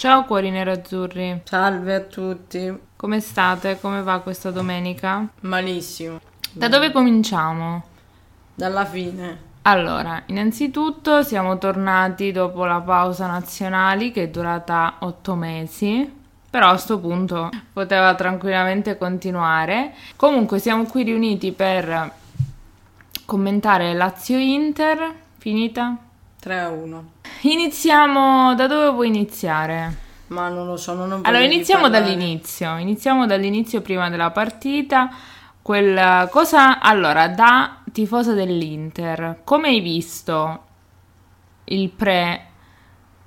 Ciao cuori nerazzurri, Salve a tutti. come state? Come va questa domenica? Malissimo. Da dove cominciamo? Dalla fine. Allora, innanzitutto siamo tornati dopo la pausa nazionali che è durata otto mesi, però a sto punto poteva tranquillamente continuare. Comunque siamo qui riuniti per commentare Lazio-Inter, finita? 3 a 1. Iniziamo, da dove vuoi iniziare? Ma non lo so, non ho Allora, iniziamo dall'inizio. Iniziamo dall'inizio prima della partita. Quel cosa. Allora, da tifosa dell'Inter, come hai visto il pre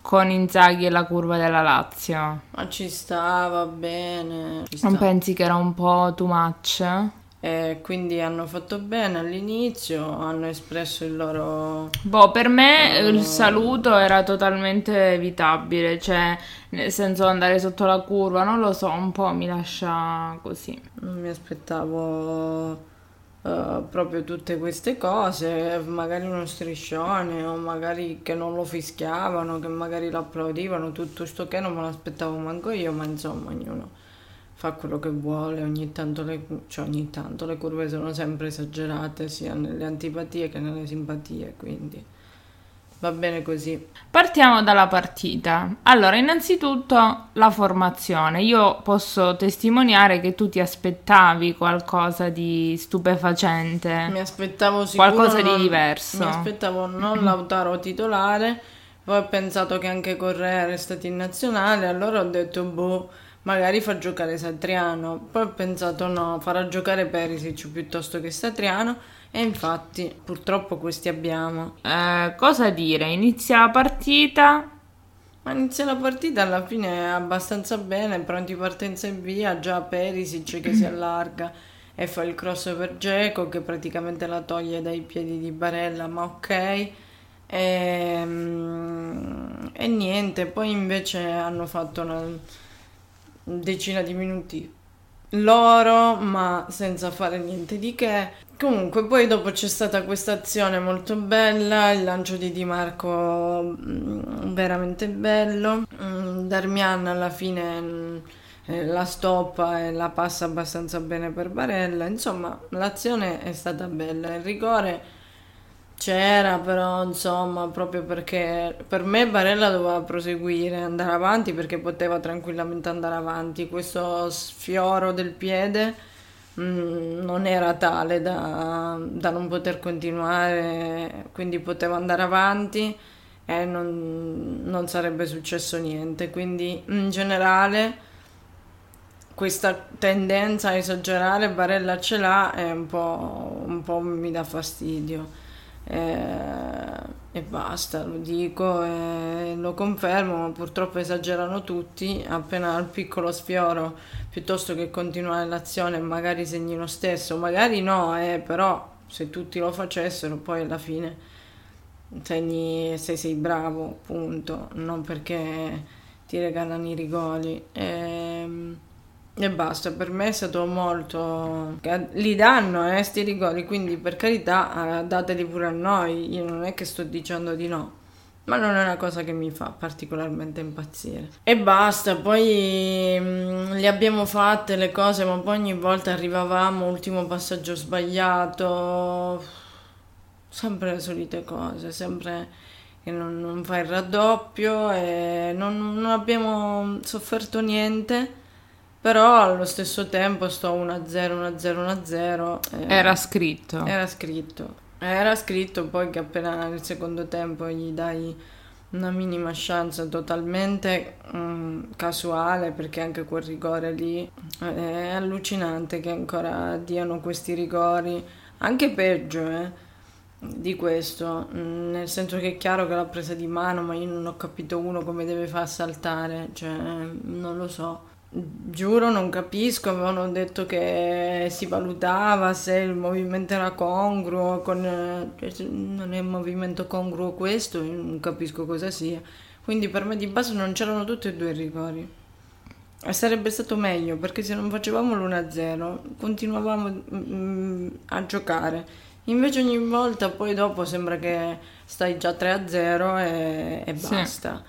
con Inzaghi e la curva della Lazio? Ma ci sta, va bene. Ci Non sta. pensi che era un po' too much? Eh, quindi hanno fatto bene all'inizio, hanno espresso il loro... Boh, per me il saluto era totalmente evitabile, cioè nel senso andare sotto la curva, non lo so, un po' mi lascia così. Non mi aspettavo eh, proprio tutte queste cose, magari uno striscione o magari che non lo fischiavano, che magari lo applaudivano, tutto sto che non me l'aspettavo manco io, ma insomma ognuno fa quello che vuole, ogni tanto le, cioè ogni tanto le curve sono sempre esagerate sia nelle antipatie che nelle simpatie, quindi va bene così. Partiamo dalla partita. Allora, innanzitutto la formazione. Io posso testimoniare che tu ti aspettavi qualcosa di stupefacente. Mi aspettavo sicuro Qualcosa di non- diverso. Mi aspettavo non Lautaro titolare, poi ho pensato che anche Correa era stato in nazionale, allora ho detto boh, magari fa giocare Satriano. Poi ho pensato no, farà giocare Perisic piuttosto che Satriano e infatti purtroppo questi abbiamo. Eh, cosa dire? Inizia la partita. Ma inizia la partita alla fine abbastanza bene, pronti partenza e via, già Perisic che si allarga e fa il cross per Geco che praticamente la toglie dai piedi di Barella, ma ok. Ehm, E, niente, poi invece hanno fatto una decina di minuti loro, ma senza fare niente di che. Comunque, poi dopo c'è stata questa azione molto bella, il lancio di Di Marco mm, veramente bello. Mm, Darmian alla fine mm, eh, la stoppa e la passa abbastanza bene per Barella. Insomma, l'azione è stata bella. Il rigore c'era, però insomma, proprio perché per me Barella doveva proseguire, andare avanti perché poteva tranquillamente andare avanti. Questo sfioro del piede mm, non era tale da, da non poter continuare, quindi poteva andare avanti e non, non sarebbe successo niente. Quindi in generale questa tendenza a esagerare Barella ce l'ha e un po', un po' mi dà fastidio. Eh, e basta, lo dico e lo confermo, ma purtroppo esagerano tutti, appena al piccolo sfioro, piuttosto che continuare l'azione magari segni lo stesso, magari no, eh, però se tutti lo facessero poi alla fine segni se sei bravo, punto, non perché ti regalano i rigori. Ehm, e basta, per me è stato molto... Li danno, eh, sti rigori, quindi per carità eh, dateli pure a noi, io non è che sto dicendo di no, ma non è una cosa che mi fa particolarmente impazzire. E basta, poi mm, le abbiamo fatte le cose, ma poi ogni volta arrivavamo, ultimo passaggio sbagliato, sempre le solite cose, sempre che non, non fai il raddoppio e non, non abbiamo sofferto niente. Però allo stesso tempo sto 1-0, 1-0, 1-0. eh, Era scritto. era scritto. Era scritto poi che appena nel secondo tempo gli dai una minima chance totalmente mm, casuale perché anche quel rigore lì eh, è allucinante che ancora diano questi rigori anche peggio eh, di questo Mm, nel senso che è chiaro che l'ha presa di mano ma io non ho capito uno come deve far saltare cioè non lo so Giuro, non capisco, avevano detto che si valutava se il movimento era congruo con... eh, cioè, Non è un movimento congruo questo, non capisco cosa sia. Quindi per me di base non c'erano tutti e due i rigori. E sarebbe stato meglio, perché se non facevamo l'1-0 continuavamo mm, a giocare. Invece ogni volta poi dopo sembra che stai già 3-0 e, e Sì.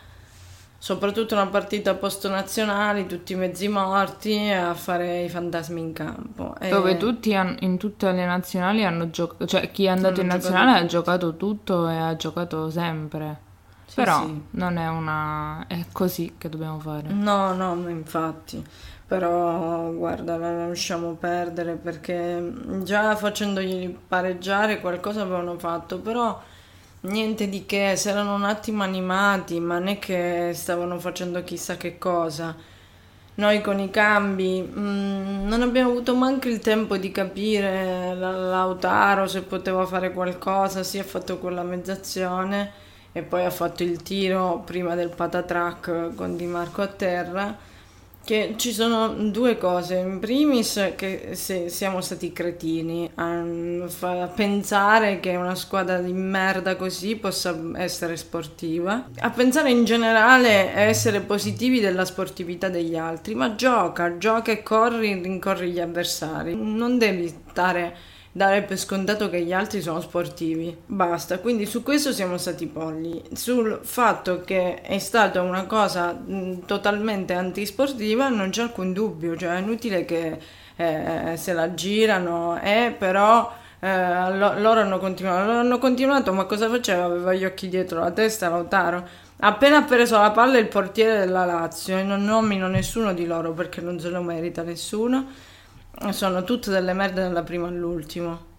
Soprattutto una partita post nazionali, tutti mezzi morti a fare i fantasmi in campo. E... Dove tutti han, in tutte le nazionali hanno giocato, cioè chi è andato in nazionale ha giocato tutto e ha giocato sempre. Sì, Però sì. non è una... è così che dobbiamo fare. No, no, infatti. Però guarda, la lasciamo perdere perché già facendogli pareggiare qualcosa avevano fatto, però Niente di che, si erano un attimo animati, ma non è che stavano facendo chissà che cosa. Noi con i cambi mh, mm, non abbiamo avuto manco il tempo di capire Lautaro se poteva fare qualcosa, si è fatto quella mezzazione e poi ha fatto il tiro prima del patatrack con Di Marco a terra che ci sono due cose. In primis, che se siamo stati cretini a, pensare che una squadra di merda così possa essere sportiva, a pensare in generale a essere positivi della sportività degli altri. Ma gioca, gioca e corri, rincorri gli avversari. Non devi stare dare per scontato che gli altri sono sportivi. Basta, quindi su questo siamo stati polli. Sul fatto che è stata una cosa mh, totalmente antisportiva non c'è alcun dubbio, cioè è inutile che eh, se la girano, eh, però... Eh, lo, loro hanno continuato, loro hanno continuato, ma cosa faceva? Aveva gli occhi dietro la testa, Lautaro. Appena preso la palla il portiere della Lazio, e non nomino nessuno di loro perché non se lo merita nessuno sono tutte delle merde dalla prima all'ultimo.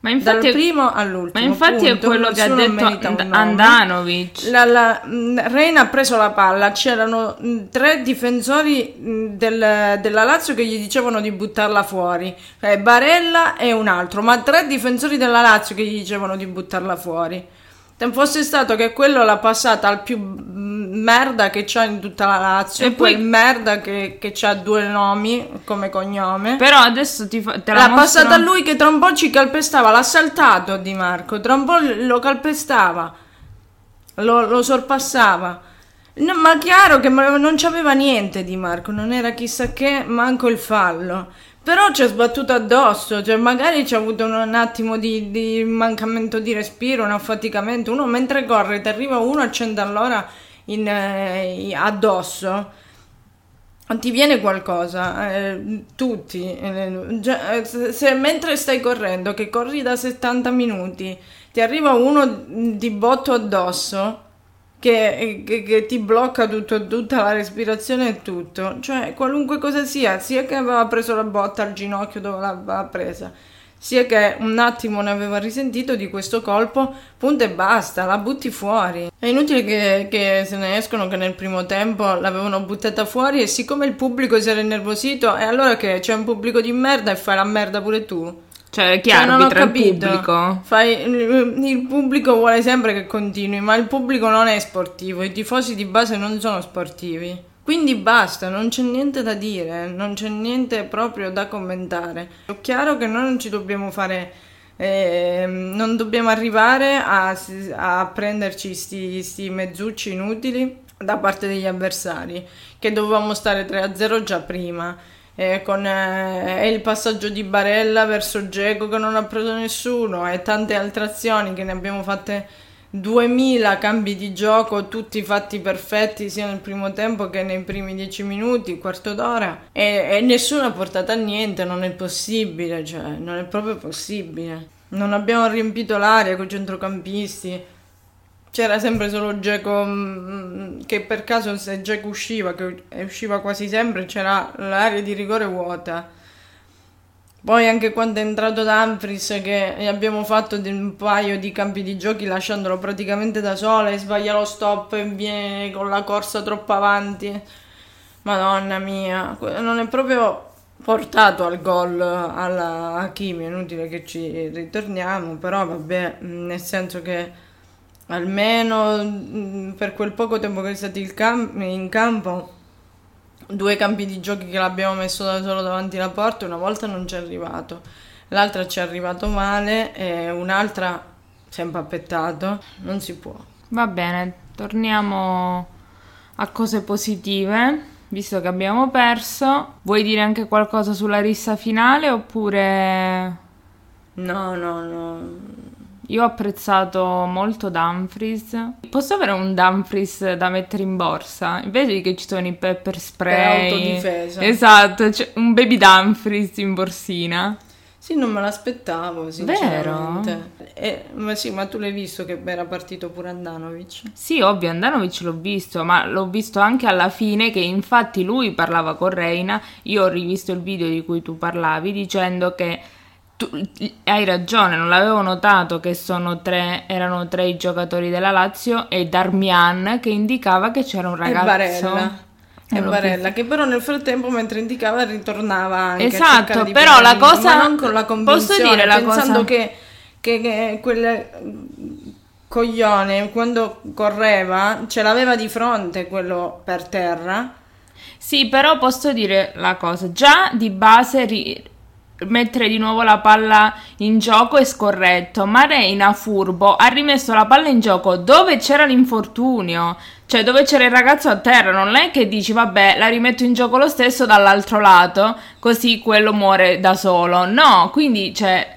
Ma infatti, Dal primo all'ultimo. Ma infatti punto, è quello che ha detto Andanovic. La, la, Reina ha preso la palla, c'erano tre difensori del, della Lazio che gli dicevano di buttarla fuori. Eh, Barella e un altro, ma tre difensori della Lazio che gli dicevano di buttarla fuori. Se fosse stato che quello l'ha passata al più merda che c'ha in tutta la Lazio e poi merda che, che ha due nomi come cognome. Però adesso ti fa, te la L'ha mostro... passata a lui che tra un po' ci calpestava, l'ha saltato Di Marco, tra un po' lo calpestava, lo, lo sorpassava. No, ma chiaro che non c'aveva niente Di Marco, non era chissà che, manco il fallo. Però ci ha sbattuto addosso, cioè magari c'è avuto un, un attimo di, di, mancamento di respiro, un affaticamento. Uno mentre corre, ti arriva uno a 100 all'ora in, eh, addosso, ti viene qualcosa, eh, tutti. Eh, già, se, se, mentre stai correndo, che corri da 70 minuti, ti arriva uno di botto addosso che, che, che ti blocca tutto, tutta la respirazione e tutto. Cioè, qualunque cosa sia, sia che aveva preso la botta al ginocchio dove l'aveva presa, sia che un attimo ne aveva risentito di questo colpo, punto e basta, la butti fuori. È inutile che, che, se ne escono che nel primo tempo l'avevano buttata fuori e siccome il pubblico si era innervosito, e allora che c'è un pubblico di merda e fai la merda pure tu? Cioè, chi cioè, arbitra il pubblico? Fai, il pubblico vuole sempre che continui, ma il pubblico non è sportivo, i tifosi di base non sono sportivi. Quindi basta, non c'è niente da dire, non c'è niente proprio da commentare. È chiaro che noi non ci dobbiamo fare, eh, non dobbiamo arrivare a, a prenderci questi mezzucci inutili da parte degli avversari, che dovevamo stare 3-0 già prima eh, con eh, il passaggio di Barella verso Geco che non ha preso nessuno e tante altre azioni che ne abbiamo fatte 2000 cambi di gioco, tutti fatti perfetti sia nel primo tempo che nei primi 10 minuti, quarto d'ora e, e nessuno ha portato a niente, non è possibile, cioè non è proprio possibile. Non abbiamo riempito l'area con i centrocampisti c'era sempre solo Geco mm, che per caso se Geco usciva, che usciva quasi sempre, c'era l'area di rigore vuota. Poi anche quando è entrato Danfris che abbiamo fatto un paio di campi di giochi lasciandolo praticamente da sola e sbaglia lo stop e viene con la corsa troppo avanti. Madonna mia, non è proprio portato al gol alla Hakimi, è inutile che ci ritorniamo, però vabbè, nel senso che almeno mm, per quel poco tempo che è stato cam- in campo, due campi di giochi che l'abbiamo messo da solo davanti alla porta, una volta non ci è arrivato, l'altra ci è arrivato male e un'altra si è impappettato, non si può. Va bene, torniamo a cose positive. Visto che abbiamo perso, vuoi dire anche qualcosa sulla rissa finale oppure... No, no, no Io ho apprezzato molto Dumfries. Posso avere un Dumfries da mettere in borsa? Invece che ci sono i pepper spray. Per autodifesa. Esatto, c'è un baby Dumfries in borsina. Sì, non me l'aspettavo, sinceramente. Eh, ma sì, ma tu l'hai visto che era partito pure Andanovic? Sì, ovvio, Andanovic l'ho visto, ma l'ho visto anche alla fine che infatti lui parlava con Reina. Io ho rivisto il video di cui tu parlavi dicendo che tu hai ragione, non l'avevo notato che sono tre, erano tre i giocatori della Lazio e Darmian che indicava che c'era un ragazzo. E Barella. E Barella, che però nel frattempo mentre indicava ritornava anche Esatto, però la cosa... Non con la convinzione, posso dire la pensando cosa... che, che, che quel coglione quando correva ce l'aveva di fronte quello per terra. Sì, però posso dire la cosa, già di base ri- mettere di nuovo la palla in gioco è scorretto, ma Reina furbo ha rimesso la palla in gioco dove c'era l'infortunio, cioè dove c'era il ragazzo a terra, non è che dici vabbè la rimetto in gioco lo stesso dall'altro lato, così quello muore da solo, no, quindi cioè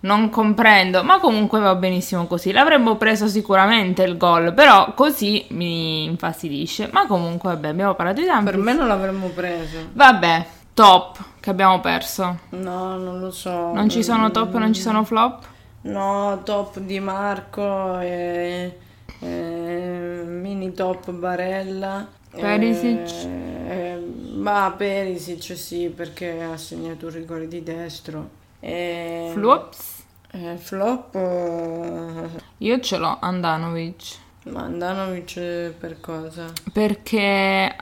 non comprendo, ma comunque va benissimo così. L'avremmo preso sicuramente il gol, però così mi infastidisce. Ma comunque, vabbè, abbiamo parlato di tempo. Per me non l'avremmo preso. Vabbè, top che abbiamo perso. No, non lo so. Non ci sono top non ci sono flop? No, top di Marco e, e mini top Barella. Perisic? E, ma Perisic sì, perché ha segnato un rigore di destro. E, Flops? e flop eh, Io ce l'ho, Andanovic. ma Andanovic per cosa? Perché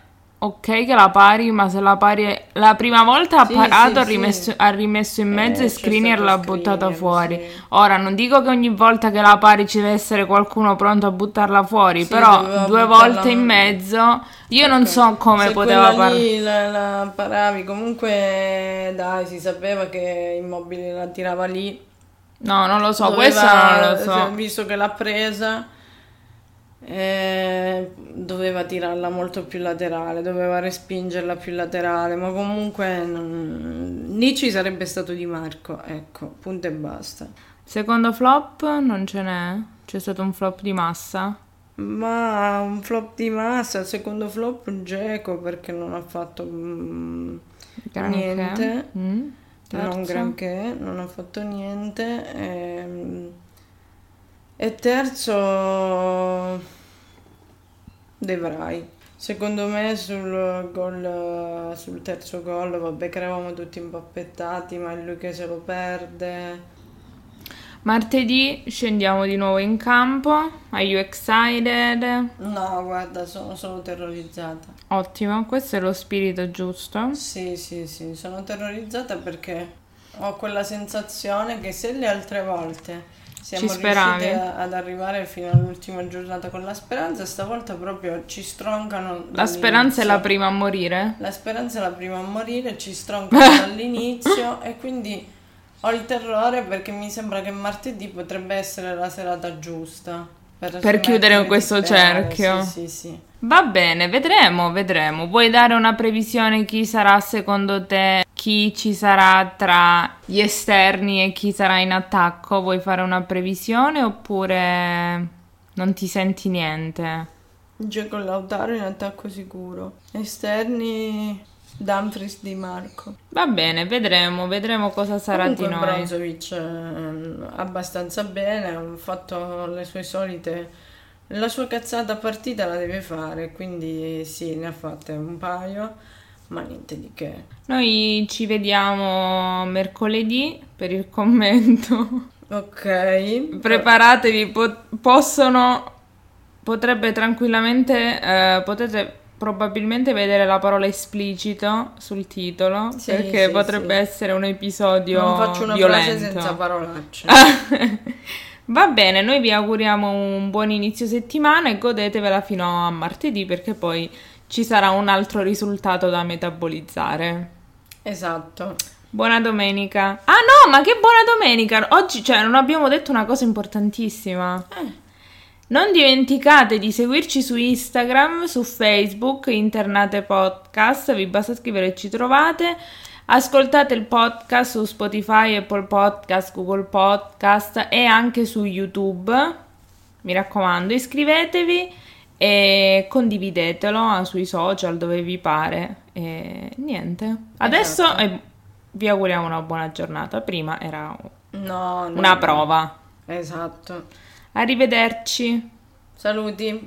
ok che la pari, ma se la pari la prima volta ha Sì, parato, sì, ha, rimesso, sì. ha rimesso in mezzo Eh, e stato l'ha buttata Skriniar, fuori. Ora non dico che ogni volta che la pari ci deve essere qualcuno pronto a buttarla fuori, però due volte in mezzo io non Ok. so come Se poteva parlare. la, la paravi, comunque dai, si sapeva che Immobile la tirava lì. No, non lo so, Doveva- questo non lo so. Visto che l'ha presa, eh, doveva tirarla molto più laterale, doveva respingerla più laterale, ma comunque non- lì ci sarebbe stato Di Marco, ecco, punto e basta. Secondo flop non ce n'è? C'è stato un flop di massa? Ma un flop di massa, il secondo flop Geco perché non ha fatto mm, niente. Mm. Non granché, non ha fatto niente. ehm, E, terzo, De Vrij. Secondo me sul gol, sul terzo gol, vabbè che eravamo tutti impappettati, ma è lui che se lo perde. Martedì scendiamo di nuovo in campo. Are you excited? No, guarda, sono solo terrorizzata. Ottimo, questo è lo spirito giusto. Sì, sì, sì, sono terrorizzata perché ho quella sensazione che se le altre volte siamo Ci riusciti ad arrivare fino all'ultima giornata con la speranza, stavolta proprio ci stroncano. La speranza è la dall'inizio. prima a morire. La speranza è la prima a morire, ci stroncano dall'inizio e quindi ho il terrore perché mi sembra che martedì potrebbe essere la serata giusta. Per, Per chiudere questo sperare, cerchio. Sì, sì, sì. Va bene, vedremo, vedremo. Vuoi dare una previsione chi sarà secondo te, chi ci sarà tra gli esterni e chi sarà in attacco? Vuoi fare una previsione oppure non ti senti niente? Gioco Lautaro in attacco sicuro. Esterni Dumfries Di Marco. Va bene, vedremo, vedremo cosa sarà Comunque di noi. Brozovic eh, abbastanza bene, ha fatto le sue solite... La sua cazzata partita la deve fare, quindi sì, ne ha fatte un paio, ma niente di che. Noi ci vediamo mercoledì per il commento. Ok. Preparatevi, po- possono, potrebbe tranquillamente, eh, potete probabilmente vedere la parola esplicito sul titolo, Sì, perché sì, potrebbe sì. essere un episodio Non faccio una violento. frase senza parolacce. Va bene, noi vi auguriamo un buon inizio settimana e godetevela fino a martedì perché poi ci sarà un altro risultato da metabolizzare. Esatto. Buona domenica. Ah no, ma che buona domenica! Oggi, cioè, non abbiamo detto una cosa importantissima. Eh. Non dimenticate di seguirci su Instagram, su Facebook, Internate Podcast, vi basta scrivere e ci trovate. Ascoltate il podcast su Spotify, Apple Podcast, Google Podcast e anche su YouTube. Mi raccomando, iscrivetevi e condividetelo sui social dove vi pare. E niente. Adesso Esatto. eh, vi auguriamo una buona giornata. Prima era No, no, una prova. Esatto. Arrivederci. Saluti.